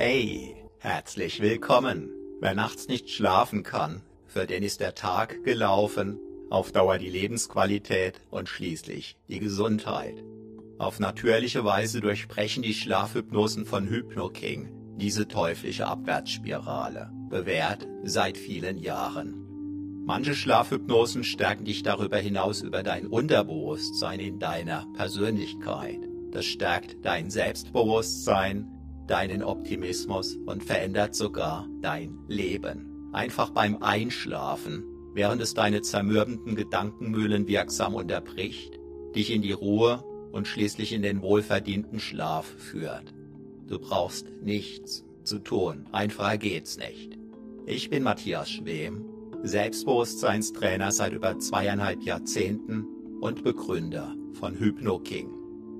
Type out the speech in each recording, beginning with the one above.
Hey, herzlich willkommen. Wer nachts nicht schlafen kann, für den ist der Tag gelaufen, auf Dauer die Lebensqualität und schließlich die Gesundheit. Auf natürliche Weise durchbrechen die Schlafhypnosen von HypnoKing diese teuflische Abwärtsspirale, bewährt seit vielen Jahren. Manche Schlafhypnosen stärken dich darüber hinaus über dein Unterbewusstsein in deiner Persönlichkeit. Das stärkt dein Selbstbewusstsein, deinen Optimismus und verändert sogar dein Leben. Einfach beim Einschlafen, während es deine zermürbenden Gedankenmühlen wirksam unterbricht, dich in die Ruhe und schließlich in den wohlverdienten Schlaf führt. Du brauchst nichts zu tun, einfacher geht's nicht. Ich bin Matthias Schwem, Selbstbewusstseinstrainer seit über zweieinhalb Jahrzehnten und Begründer von HypnoKing.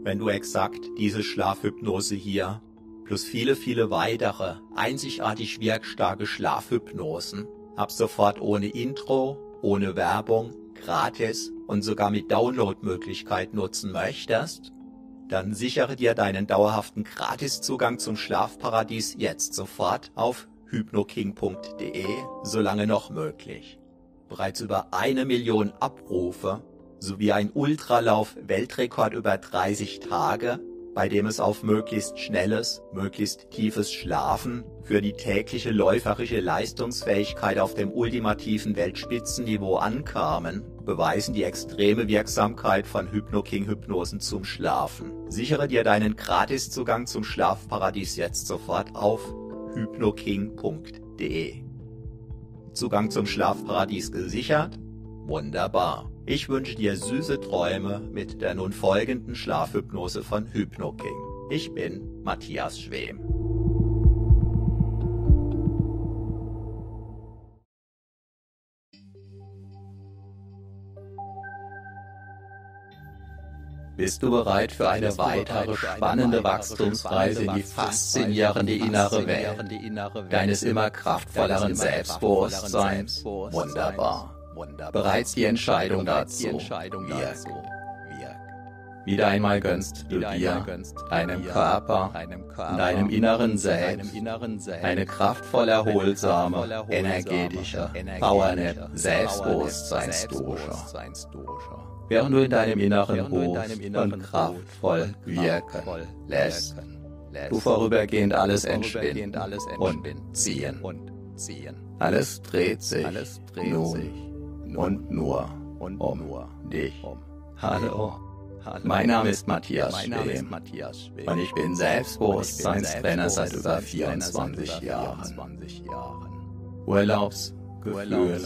Wenn du exakt diese Schlafhypnose hier plus viele, viele weitere einzigartig wirkstarke Schlafhypnosen ab sofort ohne Intro, ohne Werbung, gratis und sogar mit Downloadmöglichkeit nutzen möchtest, dann sichere dir deinen dauerhaften Gratiszugang zum Schlafparadies jetzt sofort auf hypnoking.de, solange noch möglich. Bereits über eine Million Abrufe sowie ein Ultralauf-Weltrekord über 30 Tage, bei dem es auf möglichst schnelles, möglichst tiefes Schlafen für die tägliche läuferische Leistungsfähigkeit auf dem ultimativen Weltspitzenniveau ankamen, beweisen die extreme Wirksamkeit von HypnoKing-Hypnosen zum Schlafen. Sichere dir deinen Gratiszugang zum Schlafparadies jetzt sofort auf hypnoking.de. Zugang zum Schlafparadies gesichert? Wunderbar. Ich wünsche dir süße Träume mit der nun folgenden Schlafhypnose von HypnoKing. Ich bin Matthias Schwem. Bist du bereit für eine weitere spannende Wachstumsreise in die faszinierende innere Welt deines immer kraftvolleren Selbstbewusstseins? Wunderbar. Bereits die Entscheidung dazu. wirkt. Wieder einmal gönnst du dir, deinem Körper, deinem inneren Selbst, eine kraftvoll erholsame, energetische, Powernap Selbstbewusstseinsdusche während du in deinem Inneren ruhst und kraftvoll wirken lässt. Du vorübergehend alles entspinnen und ziehen. Alles dreht sich nun und nur um dich. Hallo. Mein Name ist Matthias Schwem. Und ich bin Selbstbewusstseinstrainer seit über 24 Jahren. Urlaubsgefühle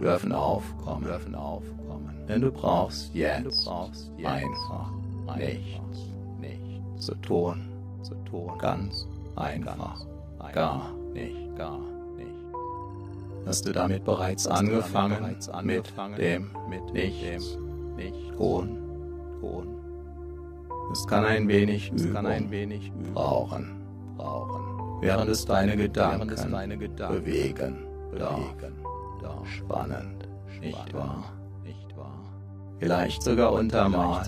dürfen aufkommen. denn du brauchst jetzt einfach nichts, nichts zu tun, ganz einfach, gar nicht, gar nicht. Hast du damit bereits angefangen, mit dem, mit nichts, nicht tun, tun. Es kann ein wenig Übung brauchen, brauchen, während es deine Gedanken bewegen, bewegen, spannend, nicht wahr? vielleicht sogar untermalt,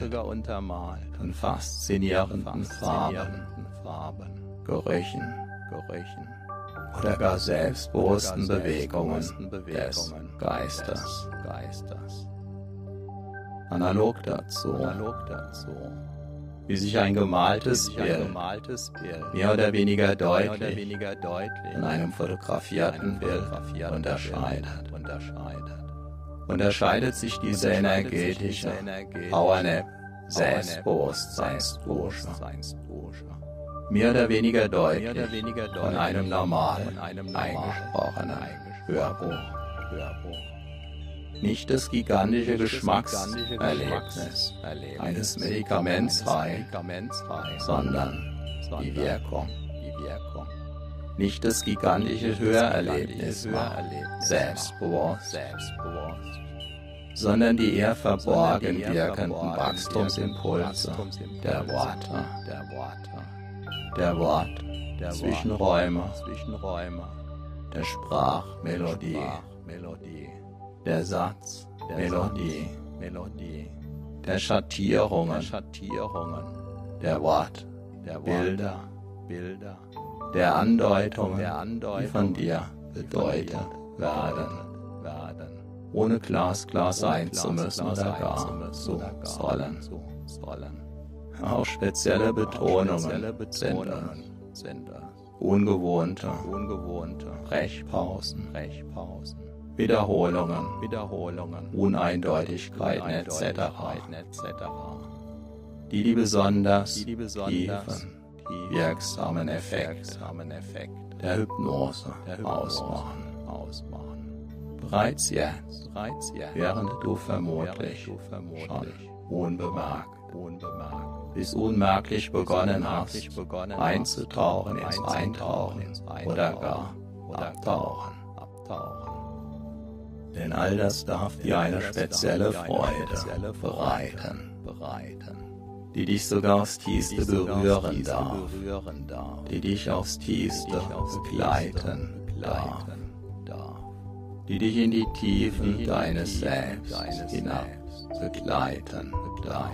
von faszinierenden Farben, Gerüchen, Gerüchen oder gar selbstbewussten Bewegungen des Geistes. Analog dazu, wie sich ein gemaltes Bild mehr oder weniger deutlich von einem fotografierten Bild unterscheidet. Unterscheidet. Sich diese energetische Powernap Selbstbewusstseinsdusche mehr oder weniger deutlich von einem normalen, eingesprochenen Hörbuch. Nicht das gigantische Geschmackserlebnis eines Medikaments frei, sondern die Wirkung. Nicht das gigantische Hörerlebnis selbstbewusst, sondern die eher verborgen wirkenden Wachstumsimpulse der Worte, der Wort, Zwischenräume, der Sprachmelodie, der Satz, Melodie, der Schattierungen, der Wort, der Bilder, der Andeutungen, die von dir bedeutet werden, ohne glasklar sein zu müssen oder gar zu sollen. Auch spezielle Betonungen. Sind ungewohnte, Brechpausen, Wiederholungen, Uneindeutigkeiten etc., die die besonders tiefen, wirksamen Effekte der Hypnose ausmachen. Bereits jetzt, während du vermutlich schon unbemerkt bis unmerklich begonnen hast, einzutauchen ins Eintauchen oder gar Abtauchen. Denn all das darf dir eine spezielle Freude bereiten, die dich sogar aufs Tiefste berühren darf, die dich aufs Tiefste begleiten darf, die dich in die Tiefen deines Selbst hinab begleiten darf.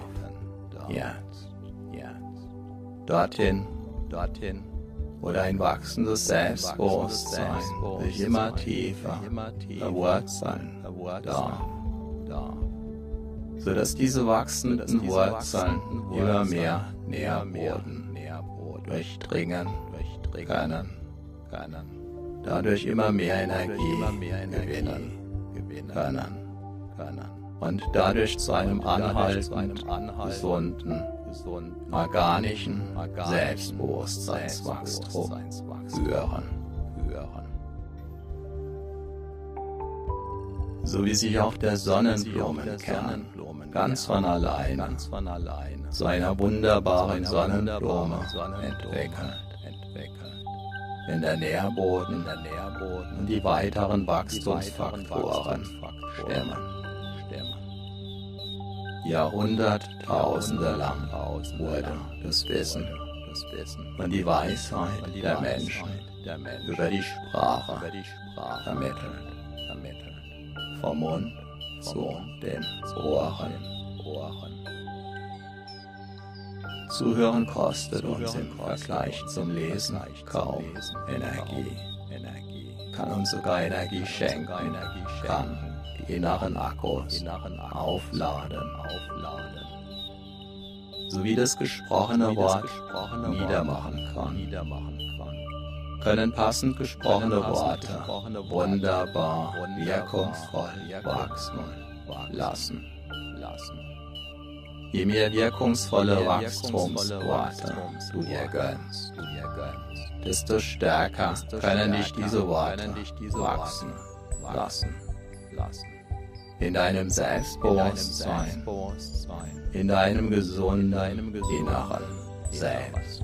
Jetzt, dorthin, dorthin, wo dein wachsendes Selbstbewusstsein. Sich immer tiefer. verwurzeln darf, sodass diese wachsenden Wurzeln immer mehr Nährboden durchdringen. Können, dadurch immer mehr Energie gewinnen. können. Und dadurch zu einem anhaltend gesunden, organischen Selbstbewusstseinswachstum führen. So wie sich auch der Sonnenblumenkern ganz von allein. Zu einer wunderbaren Sonnenblume entwickelt. wenn der Nährboden. Und die weiteren Wachstumsfaktoren stimmen. Jahrhunderttausende lang. Wurde das Wissen? Und die Weisheit der Menschen über die Sprache vermittelt. Vom Mund zu den Ohren. Zuhören kostet uns im Vergleich zum Lesen kaum Energie. Kann uns sogar Energie schenken, kann inneren Akkus aufladen, sowie das gesprochene Wort niedermachen kann, können passend gesprochene Worte wunderbar wirkungsvoll wachsen lassen. Je mehr wirkungsvolle Wachstumsworte du dir gönnst, desto stärker können dich diese Worte wachsen lassen in deinem Selbstbewusstsein, in deinem gesunden inneren Selbst.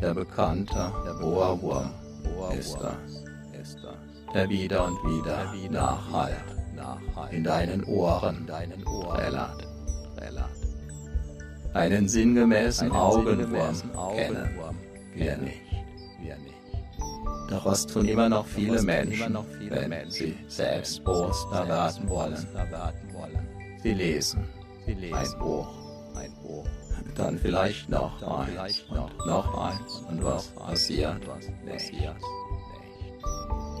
Der bekannte Ohrwurm ist das, der wieder und wieder nachhalt in deinen Ohren trällert. Einen sinngemäßen Augenwurm kennen wir nicht. Daraus tun immer noch viele Menschen, wenn sie selbstbewusster werden wollen. Sie lesen ein Buch, dann vielleicht noch eins und noch eins und was passiert nicht.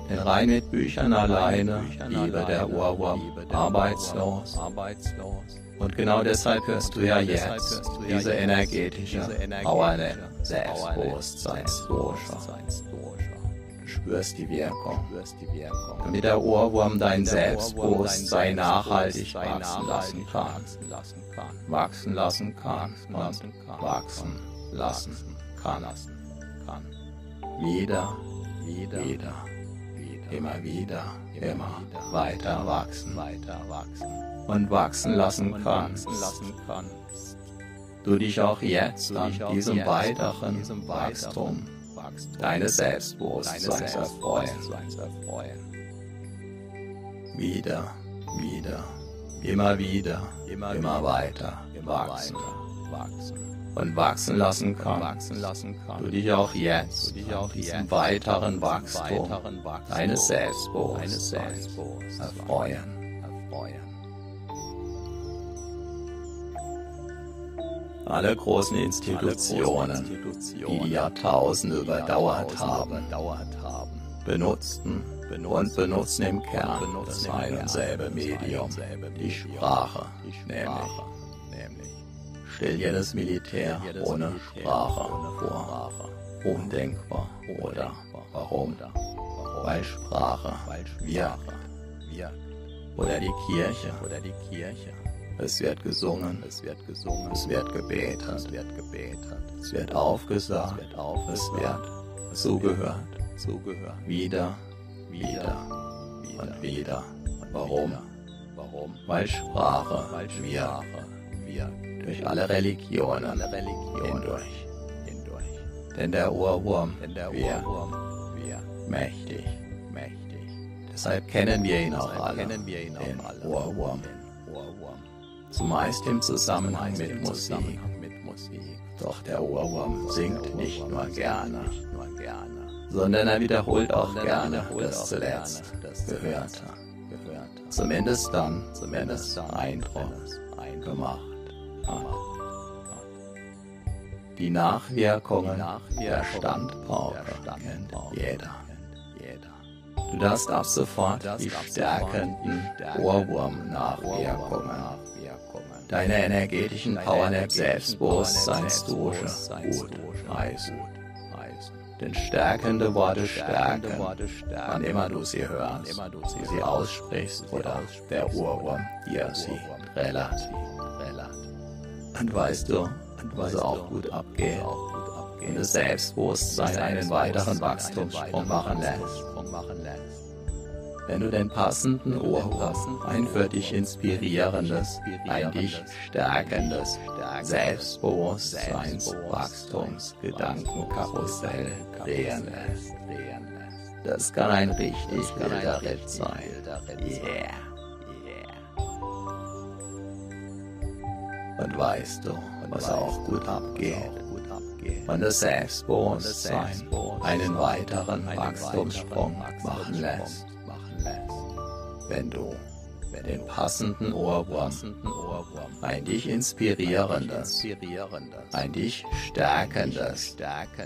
Denn rein mit Büchern alleine bliebe der Ohrwurm arbeitslos. Und genau deshalb hörst du ja jetzt diese energetische, powernde Selbstbewusstseinsdosha spürst die Wirkung, damit der Ohrwurm dein Selbstbewusstsein nachhaltig wachsen lassen kann, wachsen lassen kann. Und wachsen lassen kann. Wieder, wieder, wieder, immer wieder, immer weiter wachsen. Und wachsen lassen kannst. Du dich auch jetzt an diesem weiteren Wachstum deines Selbstbewusstseins erfreuen. Wieder, wieder, immer wieder, immer weiter wachsen. und wachsen lassen kannst, du dich auch jetzt diesem weiteren Wachstum deines Selbstbewusstseins erfreuen. Alle großen Institutionen, die die Jahrtausende überdauert haben, benutzten und benutzen im Kern das ein und selbe Medium, die Sprache, nämlich stell dir das Militär ohne Sprache vor. Undenkbar, oder? Warum? Weil Sprache wirkt. Oder die Kirche. Es wird gesungen, es wird gesungen, es wird gebetet, es wird gebetet, es wird aufgesagt, es wird zugehört, zugehört, wieder, wieder und wieder. Warum? Warum? Weil Sprache, weil Sprache wirkt durch alle Religionen, alle Religionen hindurch, hindurch. Denn der Ohrwurm, denn der Ohrwurm wird mächtig, mächtig. Deshalb kennen wir ihn auch alle, kennen wir ihn den Ohrwurm. Zumeist im Zusammenhang mit Musik. Doch der Ohrwurm singt nicht nur gerne, sondern er wiederholt auch gerne das zuletzt Gehörte. Zumindest dann, zumindest Eindruck gemacht hat. Die Nachwirkungen der Standpauke kennt jeder. Du darfst ab sofort die stärkenden Ohrwurm-Nachwirkungen deine energetischen Powernap Selbstbewusstseinsdusche gut heißen. Denn stärkende Worte stärken, wann immer du sie hörst, sie, sie aussprichst oder der Ohrwurm dir sie trällert. Und weißt du, was auch gut abgeht, wenn das Selbstbewusstsein einen weiteren Wachstumssprung machen lässt wenn du den passenden Ohrwurm, ein für dich inspirierendes, ein dich stärkendes Selbstbewusstseinswachstumsgedankenkarussell drehen lässt. Das kann ein richtig wilder Ritt sein. Yeah. Und weißt du, was auch gut abgeht? Und das Selbstbewusstsein einen weiteren Wachstumssprung machen lässt wenn du den passenden Ohrwurm, ein dich inspirierendes, ein dich stärkendes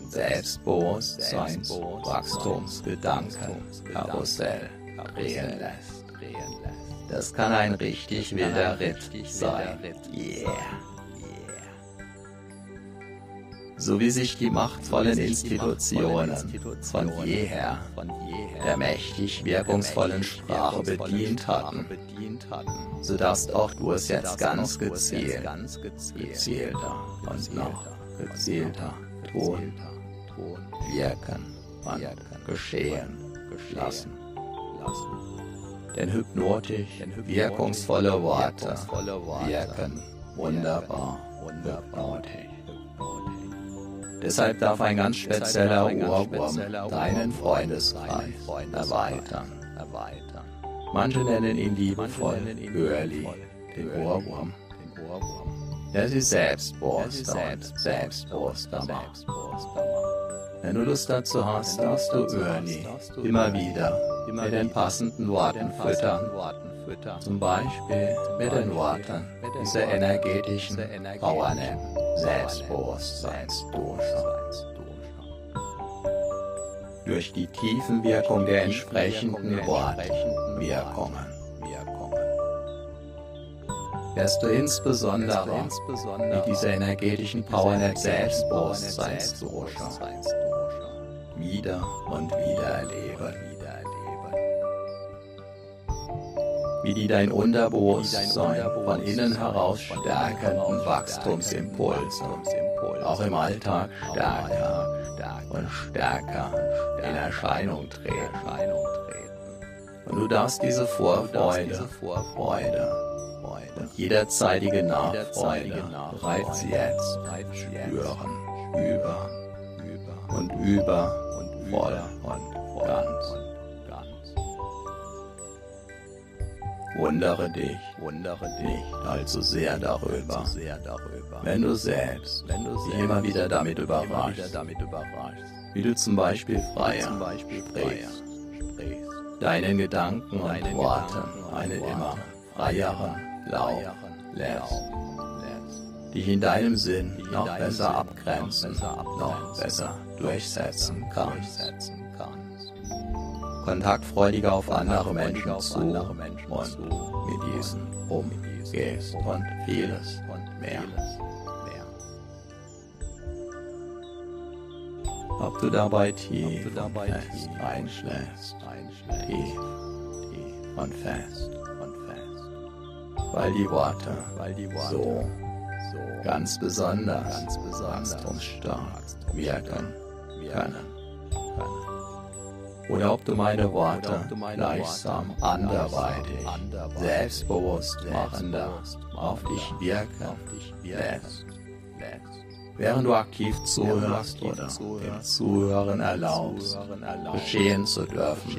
Selbstbewusstseins, Wachstumsgedanken, Karussell drehen lässt. Das kann ein richtig wilder Ritt sein. Yeah so wie sich die machtvollen Institutionen von jeher der mächtig wirkungsvollen Sprache bedient hatten, so darfst auch du es jetzt ganz gezielt, gezielter und noch gezielter tun, wirken und geschehen lassen. Denn hypnotisch wirkungsvolle Worte wirken wunderbar hypnotisch. Deshalb darf ein ganz spezieller Ohrwurm deinen Freundeskreis erweitern. Manche nennen ihn liebevoll Girlie, den Ohrwurm. Selbstbewusster und selbstbewusster macht. Wenn du Lust dazu hast, darfst du Girlie immer wieder mit den passenden Worten füttern. Zum Beispiel mit den Worten dieser energetischen Powernap Selbstbewusstseinsdusche. Durch die Tiefenwirkung der entsprechenden Wortwirkungen wirst du insbesondere mit dieser energetischen Powernap Selbstbewusstseinsdusche wieder und wieder erleben. Wie die dein Unterbewusstsein von innen heraus stärkenden Wachstumsimpulse auch im Alltag stärker und stärker in Erscheinung treten. Und du darfst diese Vorfreude, Freude und jederzeitige Nachfreude bereits jetzt spüren, über und über und voll und ganz. Wundere dich, wundere dich allzu sehr darüber, wenn du selbst, wenn du dich immer wieder damit überraschst, wie du zum Beispiel freier sprichst, deinen Gedanken und Worten einen immer freieren Lauf lässt. dich in deinem Sinn noch besser abgrenzen, noch besser durchsetzen kannst. Kontaktfreudiger auf andere Menschen zu und mit diesen umgehst und vieles und mehr. Ob du dabei tief und fest einschläfst, tief, tief und fest. Weil die Worte, weil die Worte so, so ganz besonders, ganz besonders wachstumsstark wirken können. Oder ob du meine Worte gleichsam anderweitig, selbstbewusst machender auf dich wirken lässt während du aktiv zuhörst oder dem Zuhören erlaubst, geschehen zu dürfen,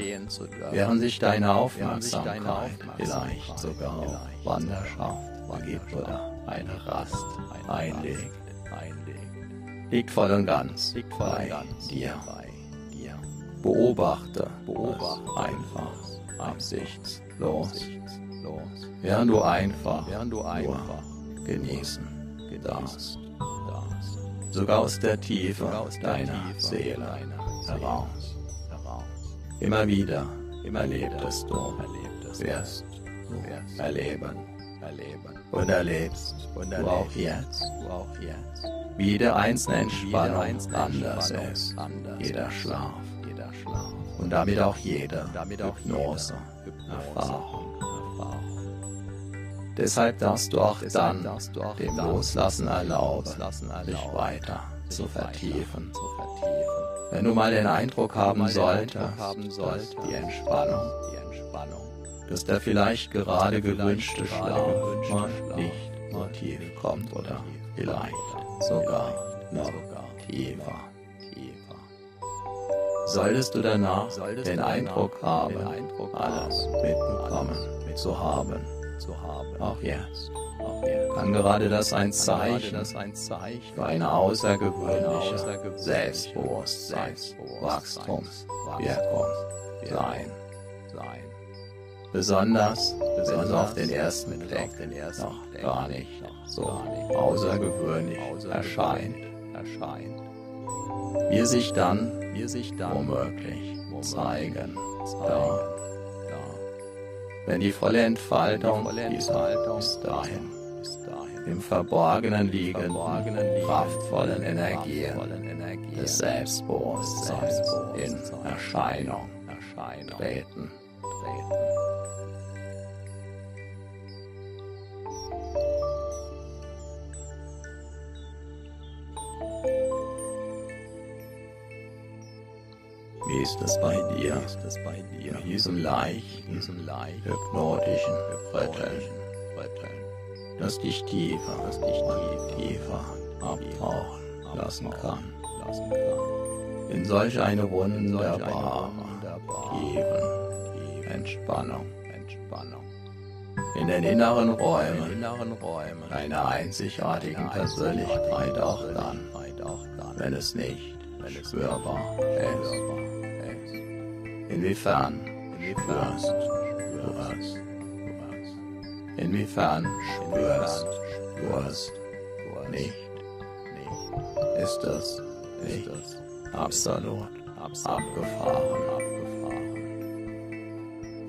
während sich deine Aufmerksamkeit vielleicht sogar Wanderschaft begibt oder eine Rast einlegt, liegt voll und ganz bei dir. Beobachte, beobachte einfach, absichtslos, während du einfach, während du einfach. genießen. Darfst sogar aus der Tiefe deiner Seele heraus. Immer wieder erlebtest du, wirst du erleben. und erlebst du auch jetzt, wie der einzelne Entspannung anders ist, jeder Schlaf und damit auch jede Hypnose, Erfahrung. Deshalb darfst du auch dann dem Loslassen erlauben, dich weiter zu vertiefen. Wenn du mal den Eindruck haben solltest, dass die Entspannung, dass der vielleicht gerade gewünschte Schlaf mal nicht so tief kommt oder vielleicht sogar noch tiefer. Solltest du danach den Eindruck haben, alles mitbekommen zu haben, zu haben. Auch jetzt. Kann gerade das ein Zeichen für eine außergewöhnliche Selbstbewusstseins, Wachstumswirkung sein. Besonders, wenn es auf den ersten Blick noch gar nicht so außergewöhnlich erscheint. Wir sich dann womöglich zeigen. darf wenn die volle Entfaltung dieser bis dahin. im Verborgenen liegenden, kraftvollen Energien des Selbstbewusstseins in Erscheinung treten. Wie ist es bei dir? Ist es bei dir? Mit diesem leicht, diesem leicht, hypnotischen Rütteln, das dich tiefer, das dich tiefer abtauchen lassen kann. In solch eine wunderbare, tiefen Entspannung. In den inneren Räumen deiner einzigartigen Persönlichkeit auch dann, wenn es nicht spürbar ist. Inwiefern? Spürst du es? Inwiefern? Spürst du es nicht? Ist es nicht absolut abgefahren?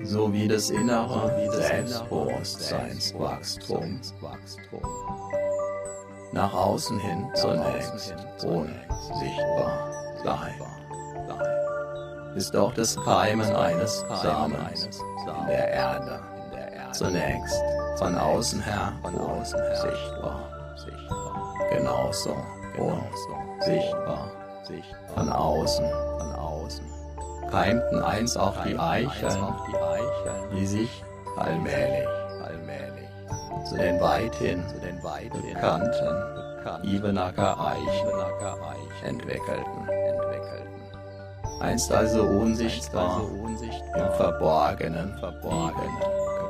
So wie das innere Selbstbewusstseinswachstum. Nach außen hin zunächst unsichtbar bleibt ist auch das Keimen eines Samens in der Erde zunächst von außen her sichtbar. Genauso sichtbar von außen keimten einst auch die Eicheln, die sich allmählich zu den weithin bekannten Ibenacker Eichen entwickelten einst also unsichtbar, im Verborgenen, verborgen,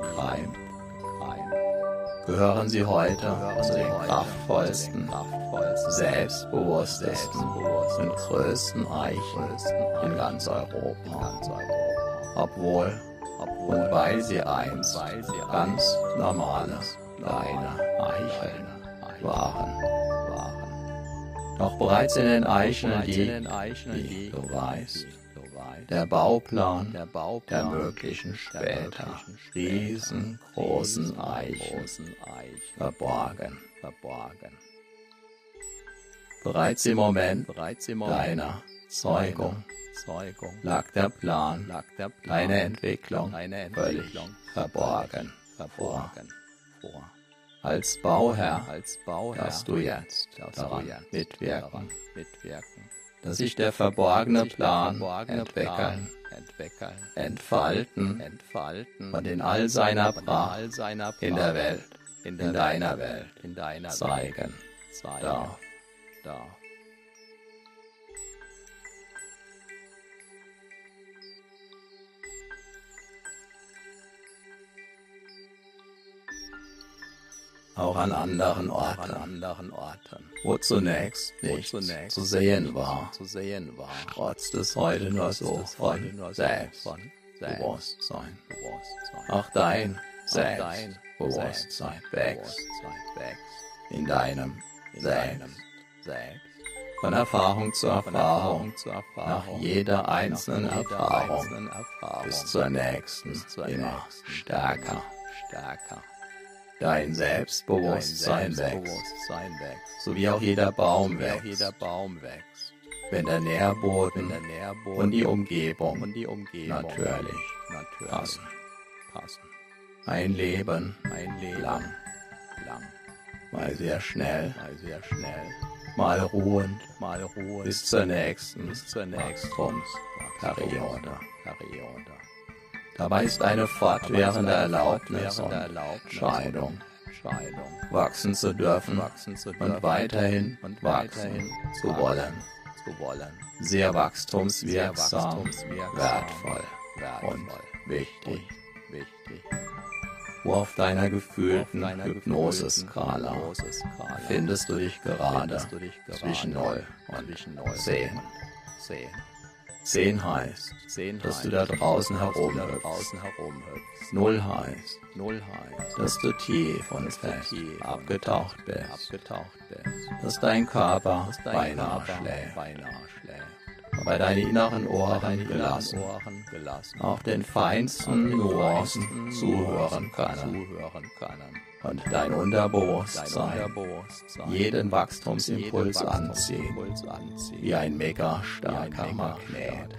gekreimt. Gehören sie heute zu den kraftvollsten, selbstbewusstesten und größten Eichen in ganz Europa. Obwohl und weil sie einst ganz normale, kleine Eicheln waren. Doch bereits in den Eicheln liegt, du weißt, der Bauplan der möglichen später riesengroßen Eichen verborgen. Bereits im Moment deiner Zeugung lag der Plan, deine Entwicklung völlig verborgen vor. Als Bauherr, darfst du jetzt daran mitwirken, dass sich der verborgene Plan entwickeln, entfalten und in all seiner Pracht in der Welt, in deiner Welt zeigen darf. Auch an anderen Orten, anderen Orten wo zunächst nichts zunächst zu sehen war, zu sehen war, trotz des heute nur so von Selbstbewusstsein. Auch dein Selbstbewusstsein wächst in deinem Selbst. Von Erfahrung zu Erfahrung, nach jeder einzelnen Erfahrung bis zur nächsten immer stärker, stärker. Dein Selbstbewusstsein wächst, so wie auch jeder Baum wächst, wenn der Nährboden und die Umgebung natürlich passen. Ein Leben lang, mal sehr schnell, mal ruhend, bis zur nächsten Wachstumsperiode. Dabei ist eine fortwährende Erlaubnis und Entscheidung, wachsen zu dürfen und weiterhin wachsen zu wollen. Sehr wachstumswirksam, wertvoll und wichtig. Wo auf deiner gefühlten Hypnoseskala findest du dich gerade zwischen 0 und 10. 10 heißt, dass du da draußen herumhüpfst. Null heißt, dass du tief und fest abgetaucht bist. Dass dein Körper beinahe schläft. Aber deine inneren Ohren gelassen, auf den feinsten Nuancen zuhören können. und dein Unterbewusstsein jeden Wachstumsimpuls anziehen, wie ein mega starker Magnet.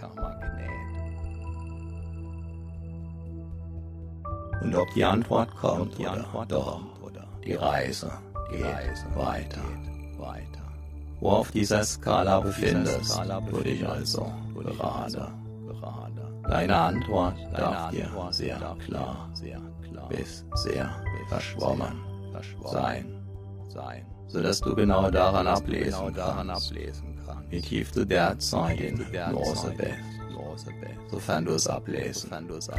Und ob die Antwort kommt oder doch, die Reise geht weiter. Wo auf dieser Skala befindest du dich also gerade. Deine Antwort darf dir sehr klar bis sehr verschwommen sein, sodass du genau daran ablesen kannst, wie tief du derzeit in Hypnose bist, sofern du es ablesen kannst.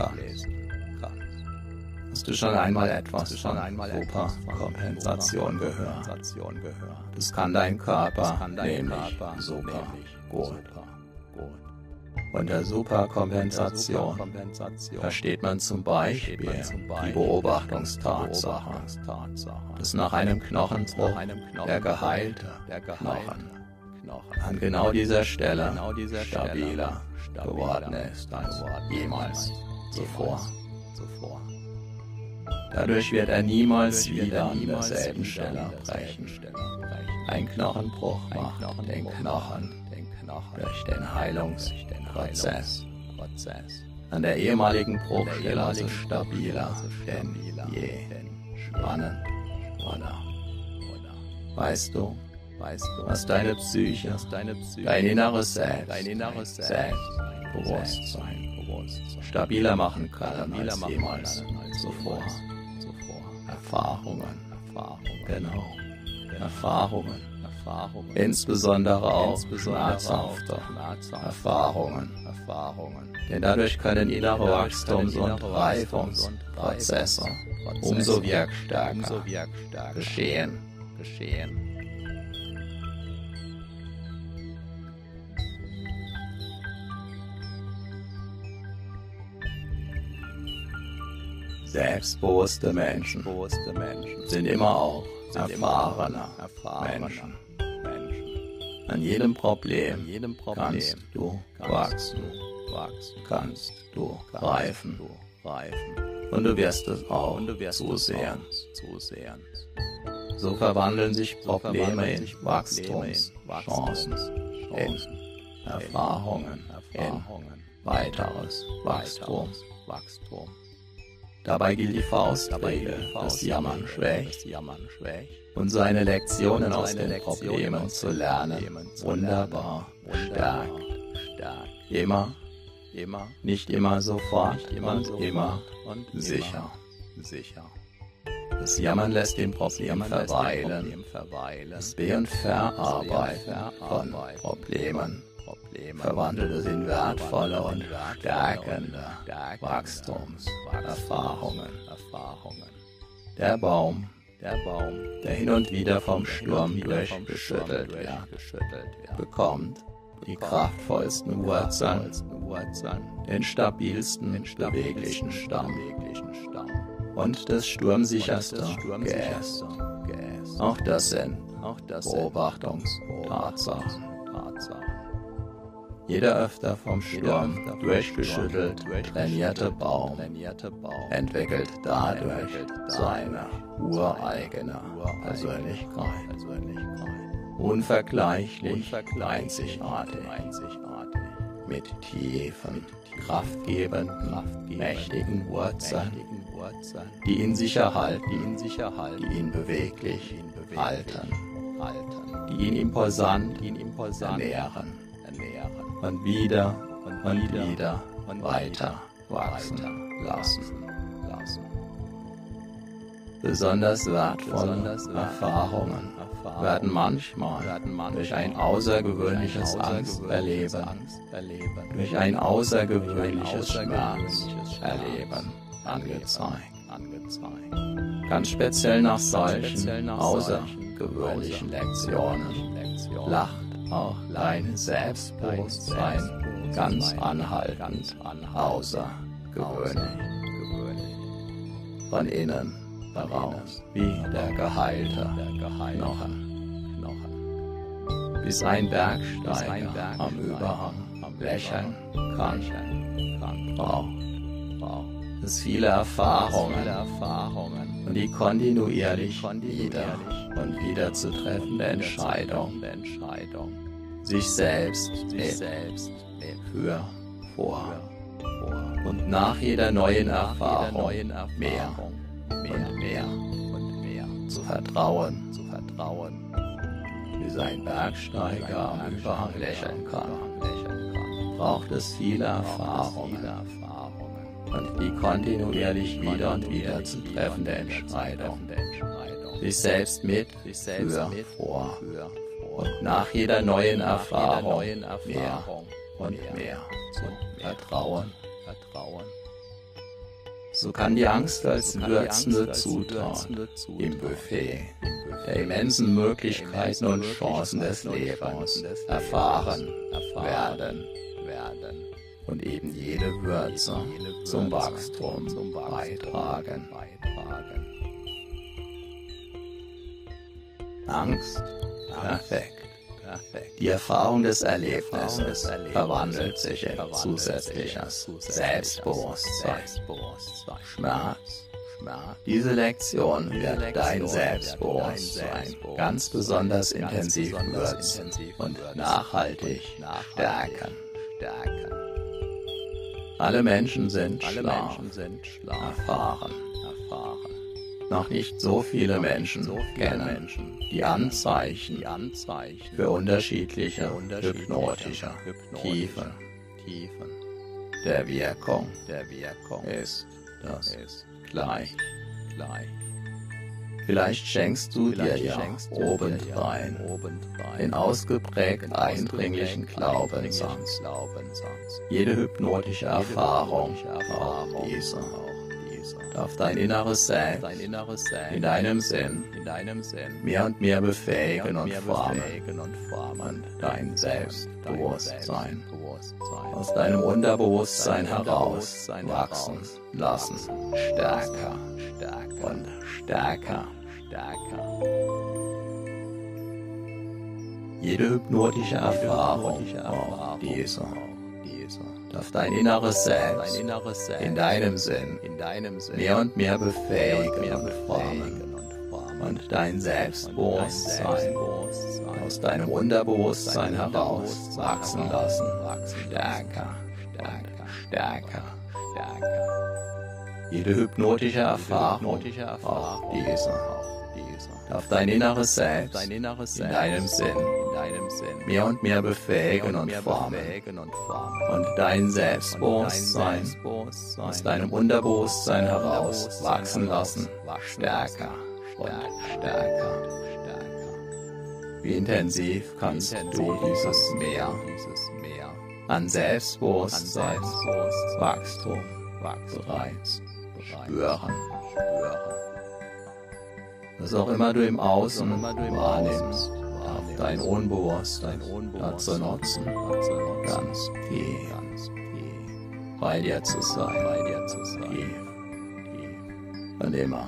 Hast du schon einmal etwas von Superkompensation gehört? Das kann dein Körper nämlich super gut. Unter Superkompensation versteht man zum Beispiel die Beobachtungstatsache, dass nach einem Knochenbruch der geheilte Knochen an genau dieser Stelle stabiler geworden ist als jemals zuvor. Dadurch wird er niemals wieder an derselben Stelle brechen. Ein Knochenbruch macht den Knochen durch den Heilungsprozess an der ehemaligen Bruchstelle also stabiler denn je. Spannend, oder? Weißt du, was deine Psyche, dein inneres Selbst, Selbstbewusstsein stabiler machen kann als jemals zuvor. Erfahrungen, genau, Erfahrungen insbesondere auch schmerzhafte Erfahrungen. Denn dadurch können innere Wachstums- und Reifungsprozesse umso wirkstärker geschehen. Selbstbewusste Menschen sind immer auch erfahrene Menschen. An jedem Problem, kannst du wachsen, kannst du reifen, und du wirst es auch so sehen. So verwandeln sich Probleme in Wachstumschancen, in Erfahrungen, in weiteres Wachstum. Dabei gilt die Faustregel, das Jammern schwächt und seine Lektionen aus den Problemen zu lernen, wunderbar stärkt. Immer, immer, nicht immer sofort und immer sicher. Das Jammern lässt den Problem verweilen. Das Be- und Verarbeiten von Problemen verwandelt es in wertvolle und stärkende Wachstumserfahrungen. Der Baum, der hin und wieder vom Sturm durchgeschüttelt wird, bekommt die kraftvollsten Wurzeln, den stabilsten, beweglichen Stamm. und das sturmsicherste Geäst. Auch das sind Beobachtungstatsachen. Jeder öfter vom Sturm durchgeschüttelt trainierte Baum entwickelt dadurch seine ureigene Persönlichkeit. Unvergleichlich, einzigartig, mit tiefen, kraftgebenden, mächtigen Wurzeln, die ihn sicher halten, die ihn beweglich halten, die ihn imposant ernähren und wieder und wieder weiter wachsen lassen. Besonders wertvolle Erfahrungen werden manchmal durch ein außergewöhnliches Angsterleben, durch ein außergewöhnliches Schmerzerleben angezeigt. Ganz speziell nach solchen außergewöhnlichen Lektionen lacht auch dein Selbstbewusstsein ganz anhaltend außergewöhnlich. Von innen heraus wie der geheilte Knochen. Bis ein Bergsteiger am Überhang lächeln kann, braucht es viele Erfahrungen. Und die kontinuierlich wieder und wieder zu treffende Entscheidung, sich selbst mit, für, vor und nach jeder neuen Erfahrung mehr und mehr zu vertrauen, wie sein Bergsteiger am Überhang lächeln kann, braucht es viele Erfahrungen und die kontinuierlich wieder und wieder zu treffende Entscheidung, sich selbst mit, für, vor. und nach jeder neuen Erfahrung mehr und mehr zu vertrauen. So kann die Angst als würzende Zutat im Buffet der immensen Möglichkeiten und Chancen des Lebens erfahren. werden und eben jede Würze zum Wachstum beitragen. Angst, perfekt. Die Erfahrung des Erlebnisses verwandelt sich in zusätzliches Selbstbewusstsein. Schmerz. Diese Lektion wird dein Selbstbewusstsein ganz besonders intensiv würzen und nachhaltig stärken. Alle Menschen sind Schlaf, erfahren, erfahren. Noch nicht so viele Menschen kennen die Anzeichen für unterschiedliche hypnotische Tiefen. Der Wirkung ist das gleich. Vielleicht schenkst du dir ja obendrein den ausgeprägt eindringlichen Glaubenssatz. Jede hypnotische Erfahrung auch diese darf dein inneres Sein in deinem Sinn mehr und mehr befähigen und formen. und dein Selbstbewusstsein aus deinem Unterbewusstsein heraus wachsen lassen, stärker. und stärker. Stärker. Jede hypnotische Erfahrung auch dieser darf dein inneres Selbst in deinem Sinn mehr und mehr befähigen und formen und dein Selbstbewusstsein aus deinem Unterbewusstsein heraus wachsen lassen, stärker, stärker, stärker, stärker. Jede hypnotische Erfahrung, auch dieser, darf dein inneres Selbst. In deinem Sinn. Mehr und mehr befähigen und formen. und dein Selbstbewusstsein aus deinem Unterbewusstsein heraus wachsen lassen, stärker und stärker. Wie intensiv kannst du dieses Meer an Selbstbewusstsein, Wachstum bereits spüren. Was auch immer du im Außen wahrnimmst, darf dein Unbewusstsein dazu nutzen, ganz tief bei dir zu sein, tief. Und immer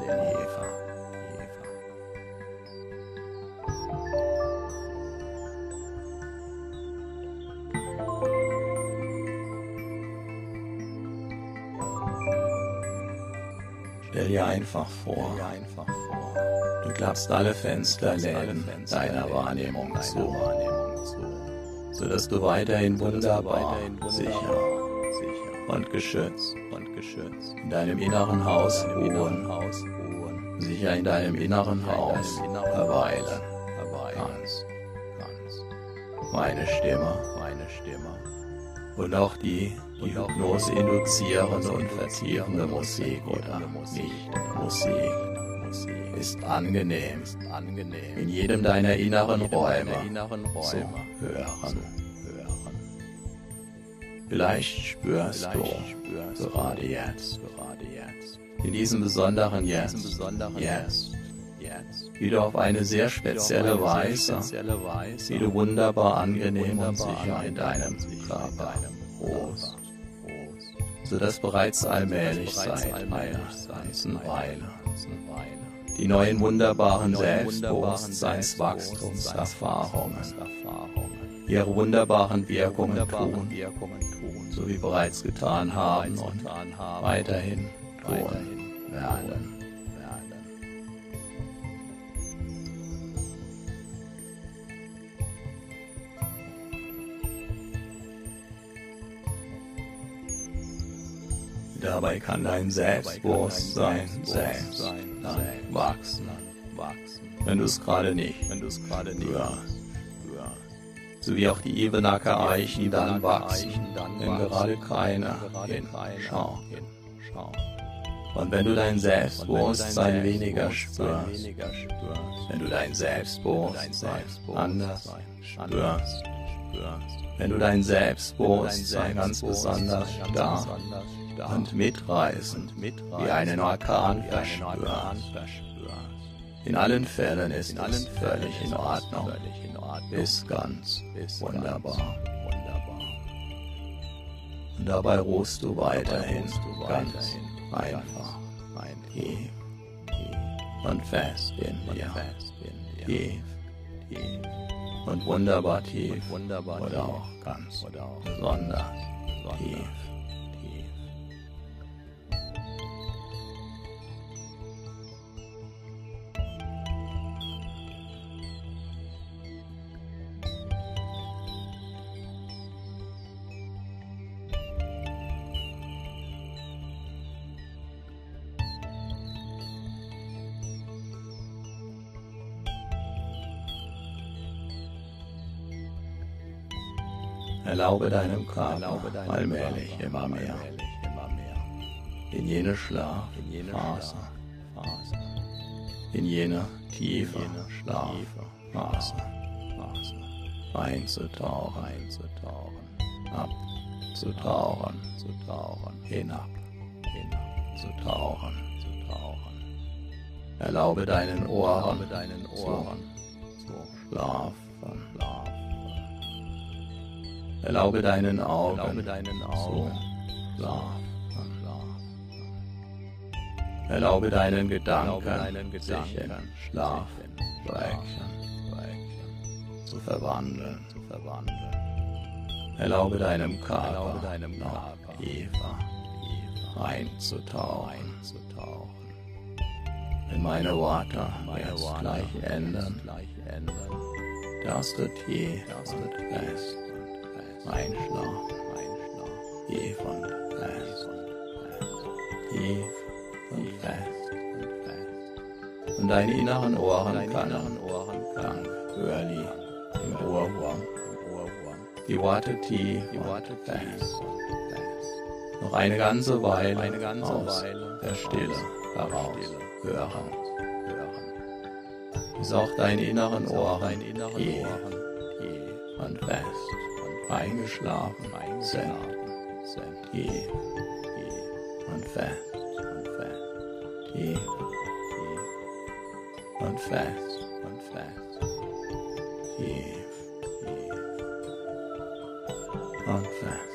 tiefer. Stell dir einfach vor, du klappst alle Fensterläden deiner Wahrnehmung zu, sodass du weiterhin wunderbar, sicher und geschützt in deinem inneren Haus ruhen, sicher in deinem inneren Haus verweilen. kannst. Meine Stimme, meine Stimme und auch die die Hypnose induzierende und vertiefende Musik oder nicht Musik ist angenehm, in jedem deiner inneren Räume zu hören. Vielleicht spürst du gerade jetzt, in diesem besonderen Jetzt, jetzt, wie du auf eine sehr spezielle Weise, wie du wunderbar angenehm und sicher in deinem Körper ruhst sodass bereits allmählich seit einer ganzen Weile die neuen wunderbaren Selbstbewusstseinswachstumserfahrungen ihre wunderbaren Wirkungen tun, so wie bereits getan haben und weiterhin tun werden. Dabei kann dein Selbstbewusstsein selbst wachsen, wenn du es gerade nicht hörst. So wie auch die Ebenacker Eichen dann wachsen, wenn gerade keiner hinschaut. Und wenn du dein Selbstbewusstsein weniger spürst, wenn du dein Selbstbewusstsein anders spürst, wenn du dein Selbstbewusstsein ganz besonders stark und mitreißend wie einen Orkan verspüren. In allen Fällen ist es völlig in Ordnung, ist ganz wunderbar. Und dabei ruhst du weiterhin ganz einfach, tief und fest in dir, tief. Und wunderbar tief oder auch ganz besonders tief. Erlaube deinem Körper allmählich immer mehr. In jene Schlafphase, in jene tiefe Schlafphase einzutauchen, abzutauchen, hinab, hinabzutauchen. Erlaube deinen Ohren, zu schlafen. Erlaube deinen Augen, Erlaube deinen Augen schlafen. Erlaube deinen Gedanken, sich in Schlaf brechen. zu verwandeln, zu verwandeln. Erlaube deinem Körper, Erlaube deinem Körper Eva, Eva reinzutauchen. Wenn meine Worte meine jetzt Worte gleich ändern, gleich ändern, darfst du tief und fest einschlafen, tief und fest, tief und fest und fest. Und deine inneren Ohren, Ohren, dank Hörli, im Ohrwurm, die Worte tief, die Worte fest. Noch eine ganze Weile, eine ganze aus Weile der Stille heraus hören, bis auch deine inneren Ohren je und fest und eingeschlafen sind, je und fest und fest, je und fest und fest, je und fest.